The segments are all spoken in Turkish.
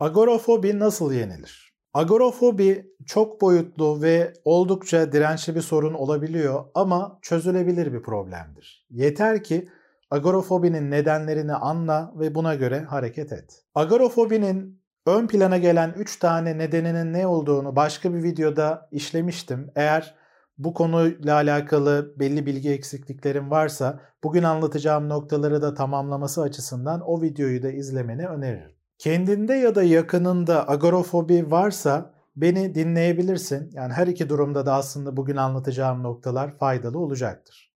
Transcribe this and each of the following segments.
Agorafobi nasıl yenilir? Agorafobi çok boyutlu ve oldukça dirençli bir sorun olabiliyor ama çözülebilir bir problemdir. Yeter ki agorafobinin nedenlerini anla ve buna göre hareket et. Agorafobinin ön plana gelen 3 tane nedeninin ne olduğunu başka bir videoda işlemiştim. Eğer bu konuyla alakalı belli bilgi eksikliklerim varsa bugün anlatacağım noktaları da tamamlaması açısından o videoyu da izlemeni öneririm. Kendinde ya da yakınında agorafobi varsa beni dinleyebilirsin. Yani her iki durumda da aslında bugün anlatacağım noktalar faydalı olacaktır.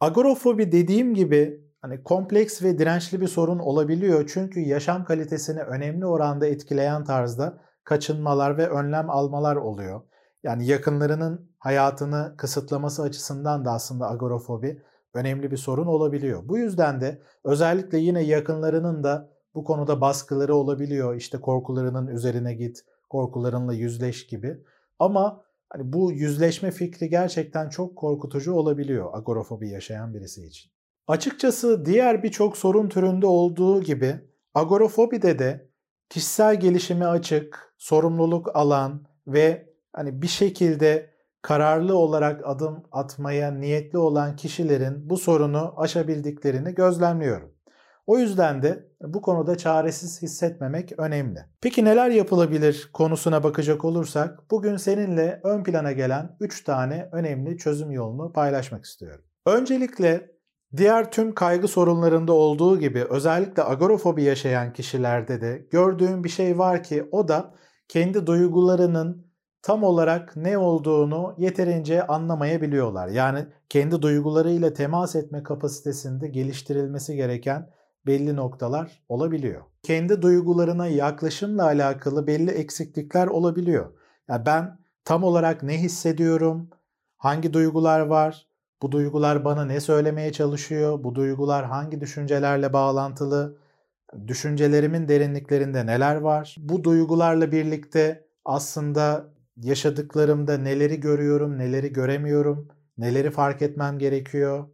Agorafobi dediğim gibi hani kompleks ve dirençli bir sorun olabiliyor. Çünkü yaşam kalitesini önemli oranda etkileyen tarzda kaçınmalar ve önlem almalar oluyor. Yani yakınlarının hayatını kısıtlaması açısından da aslında agorafobi önemli bir sorun olabiliyor. Bu yüzden de özellikle yine yakınlarının da bu konuda baskıları olabiliyor. İşte korkularının üzerine git, korkularınla yüzleş gibi. Ama hani bu yüzleşme fikri gerçekten çok korkutucu olabiliyor agorafobi yaşayan birisi için. Açıkçası diğer birçok sorun türünde olduğu gibi agorafobide de kişisel gelişime açık, sorumluluk alan ve hani bir şekilde kararlı olarak adım atmaya niyetli olan kişilerin bu sorunu aşabildiklerini gözlemliyorum. O yüzden de bu konuda çaresiz hissetmemek önemli. Peki neler yapılabilir konusuna bakacak olursak bugün seninle ön plana gelen 3 tane önemli çözüm yolunu paylaşmak istiyorum. Öncelikle diğer tüm kaygı sorunlarında olduğu gibi özellikle agorafobi yaşayan kişilerde de gördüğüm bir şey var ki o da kendi duygularının tam olarak ne olduğunu yeterince anlamayabiliyorlar. Yani kendi duygularıyla temas etme kapasitesinde geliştirilmesi gereken belli noktalar olabiliyor. Kendi duygularına yaklaşımla alakalı belli eksiklikler olabiliyor. Yani ben tam olarak ne hissediyorum? Hangi duygular var? Bu duygular bana ne söylemeye çalışıyor? Bu duygular hangi düşüncelerle bağlantılı? Düşüncelerimin derinliklerinde neler var? Bu duygularla birlikte aslında yaşadıklarımda neleri görüyorum, neleri göremiyorum, neleri fark etmem gerekiyor?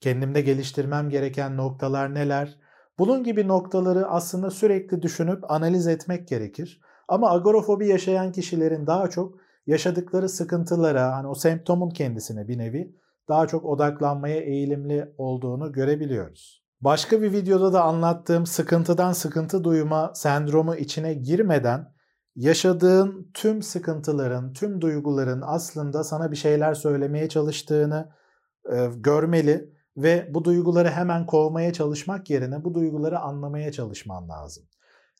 Kendimde geliştirmem gereken noktalar neler? Bunun gibi noktaları aslında sürekli düşünüp analiz etmek gerekir. Ama agorafobi yaşayan kişilerin daha çok yaşadıkları sıkıntılara, hani o semptomun kendisine bir nevi daha çok odaklanmaya eğilimli olduğunu görebiliyoruz. Başka bir videoda da anlattığım sıkıntıdan sıkıntı duyma sendromu içine girmeden yaşadığın tüm sıkıntıların, tüm duyguların aslında sana bir şeyler söylemeye çalıştığını e, görmeli ve bu duyguları hemen kovmaya çalışmak yerine bu duyguları anlamaya çalışman lazım.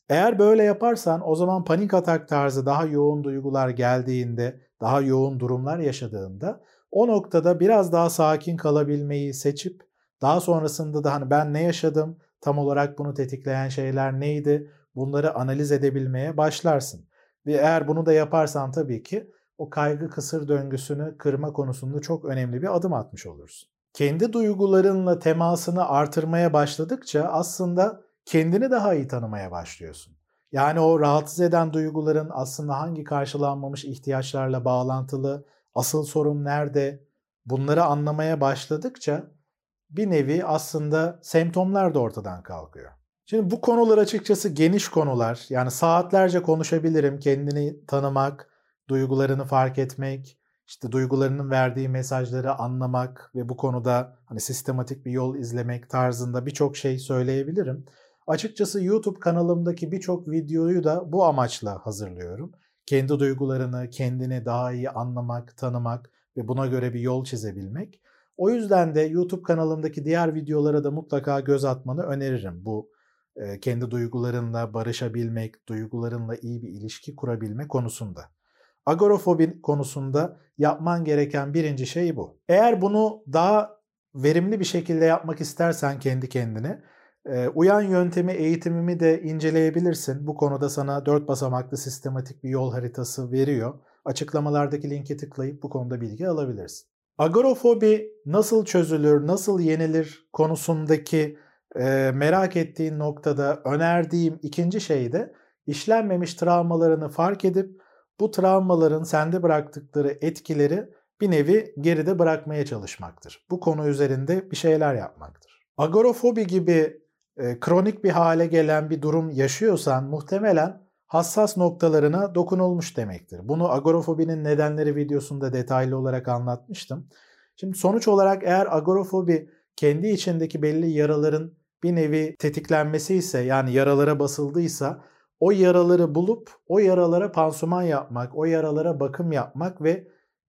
Eğer böyle yaparsan o zaman panik atak tarzı daha yoğun duygular geldiğinde, daha yoğun durumlar yaşadığında o noktada biraz daha sakin kalabilmeyi seçip daha sonrasında da hani ben ne yaşadım, tam olarak bunu tetikleyen şeyler neydi, bunları analiz edebilmeye başlarsın. Ve eğer bunu da yaparsan tabii ki o kaygı kısır döngüsünü kırma konusunda çok önemli bir adım atmış olursun kendi duygularınla temasını artırmaya başladıkça aslında kendini daha iyi tanımaya başlıyorsun. Yani o rahatsız eden duyguların aslında hangi karşılanmamış ihtiyaçlarla bağlantılı, asıl sorun nerede bunları anlamaya başladıkça bir nevi aslında semptomlar da ortadan kalkıyor. Şimdi bu konular açıkçası geniş konular. Yani saatlerce konuşabilirim. Kendini tanımak, duygularını fark etmek, işte duygularının verdiği mesajları anlamak ve bu konuda hani sistematik bir yol izlemek tarzında birçok şey söyleyebilirim. Açıkçası YouTube kanalımdaki birçok videoyu da bu amaçla hazırlıyorum. Kendi duygularını, kendini daha iyi anlamak, tanımak ve buna göre bir yol çizebilmek. O yüzden de YouTube kanalımdaki diğer videolara da mutlaka göz atmanı öneririm. Bu kendi duygularınla barışabilmek, duygularınla iyi bir ilişki kurabilme konusunda. Agorafobi konusunda yapman gereken birinci şey bu. Eğer bunu daha verimli bir şekilde yapmak istersen kendi kendine e, uyan yöntemi eğitimimi de inceleyebilirsin. Bu konuda sana 4 basamaklı sistematik bir yol haritası veriyor. Açıklamalardaki linke tıklayıp bu konuda bilgi alabilirsin. Agorafobi nasıl çözülür, nasıl yenilir konusundaki e, merak ettiğin noktada önerdiğim ikinci şey de işlenmemiş travmalarını fark edip bu travmaların sende bıraktıkları etkileri bir nevi geride bırakmaya çalışmaktır. Bu konu üzerinde bir şeyler yapmaktır. Agorafobi gibi e, kronik bir hale gelen bir durum yaşıyorsan muhtemelen hassas noktalarına dokunulmuş demektir. Bunu agorafobinin nedenleri videosunda detaylı olarak anlatmıştım. Şimdi sonuç olarak eğer agorafobi kendi içindeki belli yaraların bir nevi tetiklenmesi ise yani yaralara basıldıysa o yaraları bulup o yaralara pansuman yapmak, o yaralara bakım yapmak ve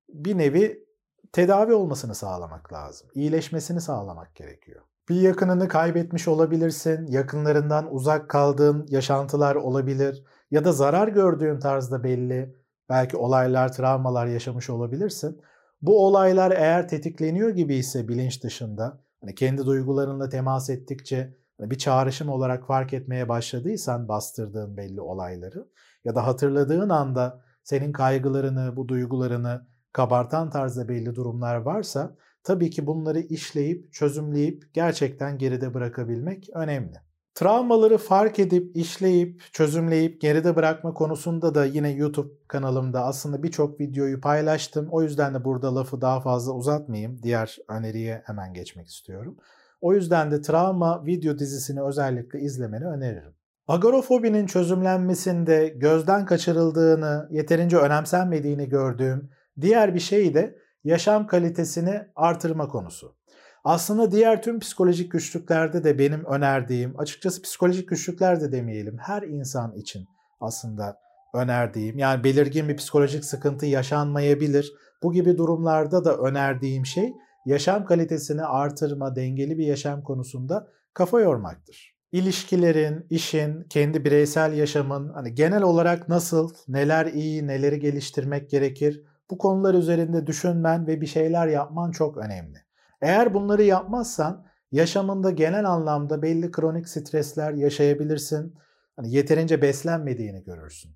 bir nevi tedavi olmasını sağlamak lazım. İyileşmesini sağlamak gerekiyor. Bir yakınını kaybetmiş olabilirsin, yakınlarından uzak kaldığın yaşantılar olabilir ya da zarar gördüğün tarzda belli belki olaylar, travmalar yaşamış olabilirsin. Bu olaylar eğer tetikleniyor gibi ise bilinç dışında, hani kendi duygularınla temas ettikçe bir çağrışım olarak fark etmeye başladıysan bastırdığın belli olayları ya da hatırladığın anda senin kaygılarını, bu duygularını kabartan tarzda belli durumlar varsa tabii ki bunları işleyip, çözümleyip gerçekten geride bırakabilmek önemli. Travmaları fark edip, işleyip, çözümleyip geride bırakma konusunda da yine YouTube kanalımda aslında birçok videoyu paylaştım. O yüzden de burada lafı daha fazla uzatmayayım. Diğer öneriye hemen geçmek istiyorum. O yüzden de travma video dizisini özellikle izlemeni öneririm. Agorafobinin çözümlenmesinde gözden kaçırıldığını, yeterince önemsenmediğini gördüğüm diğer bir şey de yaşam kalitesini artırma konusu. Aslında diğer tüm psikolojik güçlüklerde de benim önerdiğim, açıkçası psikolojik güçlükler de demeyelim, her insan için aslında önerdiğim, yani belirgin bir psikolojik sıkıntı yaşanmayabilir. Bu gibi durumlarda da önerdiğim şey yaşam kalitesini artırma, dengeli bir yaşam konusunda kafa yormaktır. İlişkilerin, işin, kendi bireysel yaşamın hani genel olarak nasıl, neler iyi, neleri geliştirmek gerekir bu konular üzerinde düşünmen ve bir şeyler yapman çok önemli. Eğer bunları yapmazsan yaşamında genel anlamda belli kronik stresler yaşayabilirsin. Hani yeterince beslenmediğini görürsün.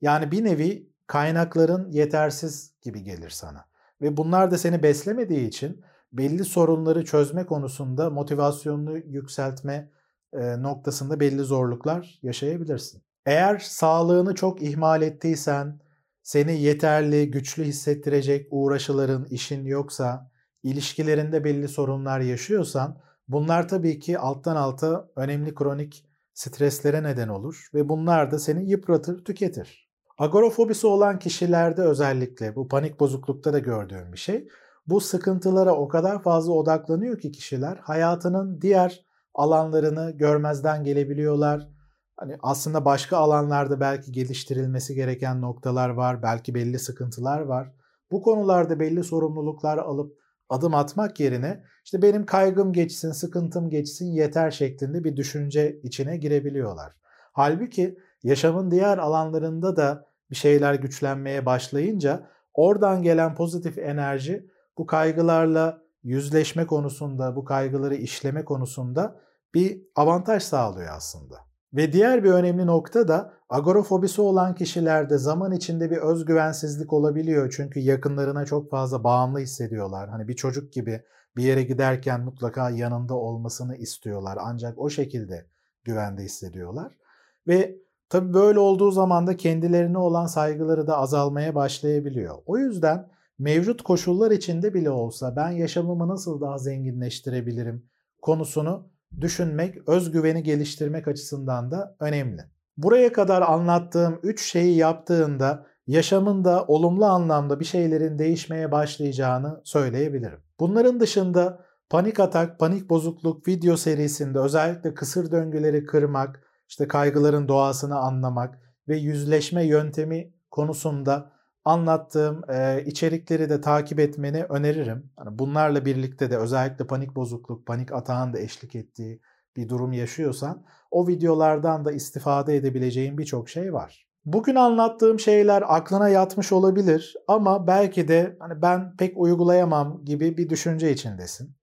Yani bir nevi kaynakların yetersiz gibi gelir sana. Ve bunlar da seni beslemediği için belli sorunları çözme konusunda motivasyonunu yükseltme e, noktasında belli zorluklar yaşayabilirsin. Eğer sağlığını çok ihmal ettiysen, seni yeterli, güçlü hissettirecek uğraşıların, işin yoksa, ilişkilerinde belli sorunlar yaşıyorsan bunlar tabii ki alttan alta önemli kronik streslere neden olur ve bunlar da seni yıpratır, tüketir. Agorafobisi olan kişilerde özellikle bu panik bozuklukta da gördüğüm bir şey. Bu sıkıntılara o kadar fazla odaklanıyor ki kişiler hayatının diğer alanlarını görmezden gelebiliyorlar. Hani aslında başka alanlarda belki geliştirilmesi gereken noktalar var, belki belli sıkıntılar var. Bu konularda belli sorumluluklar alıp adım atmak yerine işte benim kaygım geçsin, sıkıntım geçsin yeter şeklinde bir düşünce içine girebiliyorlar. Halbuki yaşamın diğer alanlarında da bir şeyler güçlenmeye başlayınca oradan gelen pozitif enerji bu kaygılarla yüzleşme konusunda, bu kaygıları işleme konusunda bir avantaj sağlıyor aslında. Ve diğer bir önemli nokta da agorafobisi olan kişilerde zaman içinde bir özgüvensizlik olabiliyor. Çünkü yakınlarına çok fazla bağımlı hissediyorlar. Hani bir çocuk gibi bir yere giderken mutlaka yanında olmasını istiyorlar. Ancak o şekilde güvende hissediyorlar. Ve tabii böyle olduğu zaman da kendilerine olan saygıları da azalmaya başlayabiliyor. O yüzden mevcut koşullar içinde bile olsa ben yaşamımı nasıl daha zenginleştirebilirim konusunu düşünmek, özgüveni geliştirmek açısından da önemli. Buraya kadar anlattığım 3 şeyi yaptığında yaşamında olumlu anlamda bir şeylerin değişmeye başlayacağını söyleyebilirim. Bunların dışında panik atak, panik bozukluk video serisinde özellikle kısır döngüleri kırmak, işte kaygıların doğasını anlamak ve yüzleşme yöntemi konusunda anlattığım e, içerikleri de takip etmeni öneririm. Yani bunlarla birlikte de özellikle panik bozukluk, panik atağın da eşlik ettiği bir durum yaşıyorsan o videolardan da istifade edebileceğin birçok şey var. Bugün anlattığım şeyler aklına yatmış olabilir ama belki de hani ben pek uygulayamam gibi bir düşünce içindesin.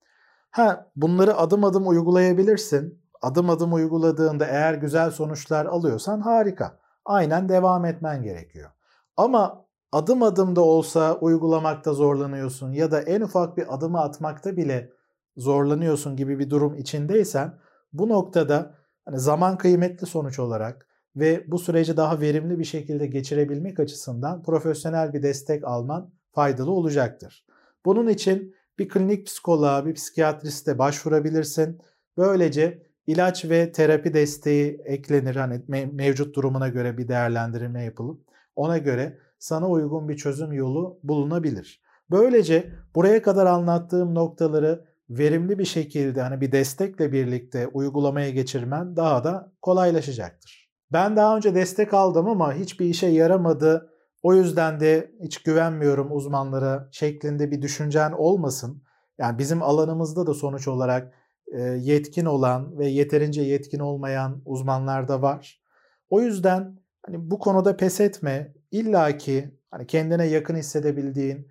Ha bunları adım adım uygulayabilirsin. Adım adım uyguladığında eğer güzel sonuçlar alıyorsan harika. Aynen devam etmen gerekiyor. Ama adım adım da olsa uygulamakta zorlanıyorsun ya da en ufak bir adımı atmakta bile zorlanıyorsun gibi bir durum içindeysen bu noktada hani zaman kıymetli sonuç olarak ve bu süreci daha verimli bir şekilde geçirebilmek açısından profesyonel bir destek alman faydalı olacaktır. Bunun için bir klinik psikoloğa, bir psikiyatriste başvurabilirsin. Böylece ilaç ve terapi desteği eklenir. Hani mevcut durumuna göre bir değerlendirme yapılıp ona göre sana uygun bir çözüm yolu bulunabilir. Böylece buraya kadar anlattığım noktaları verimli bir şekilde hani bir destekle birlikte uygulamaya geçirmen daha da kolaylaşacaktır. Ben daha önce destek aldım ama hiçbir işe yaramadı. O yüzden de hiç güvenmiyorum uzmanlara şeklinde bir düşüncen olmasın. Yani bizim alanımızda da sonuç olarak yetkin olan ve yeterince yetkin olmayan uzmanlar da var. O yüzden hani bu konuda pes etme. İlla ki hani kendine yakın hissedebildiğin,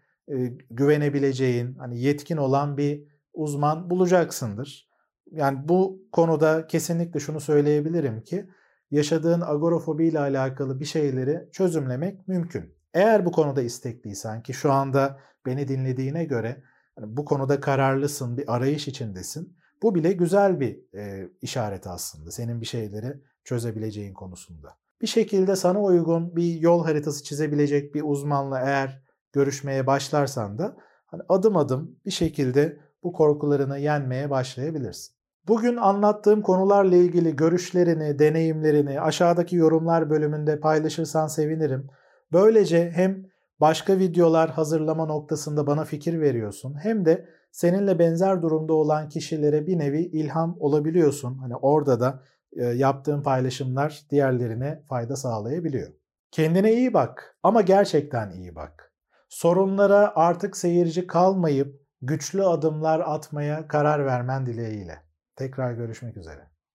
güvenebileceğin, hani yetkin olan bir uzman bulacaksındır. Yani bu konuda kesinlikle şunu söyleyebilirim ki yaşadığın agorafobi ile alakalı bir şeyleri çözümlemek mümkün. Eğer bu konuda istekliysen ki şu anda beni dinlediğine göre hani bu konuda kararlısın, bir arayış içindesin. Bu bile güzel bir e, işaret aslında senin bir şeyleri çözebileceğin konusunda. Bir şekilde sana uygun bir yol haritası çizebilecek bir uzmanla eğer görüşmeye başlarsan da hani adım adım bir şekilde bu korkularını yenmeye başlayabilirsin. Bugün anlattığım konularla ilgili görüşlerini, deneyimlerini aşağıdaki yorumlar bölümünde paylaşırsan sevinirim. Böylece hem başka videolar hazırlama noktasında bana fikir veriyorsun hem de seninle benzer durumda olan kişilere bir nevi ilham olabiliyorsun. Hani orada da e, yaptığın paylaşımlar diğerlerine fayda sağlayabiliyor. Kendine iyi bak ama gerçekten iyi bak. Sorunlara artık seyirci kalmayıp güçlü adımlar atmaya karar vermen dileğiyle. Tekrar görüşmek üzere.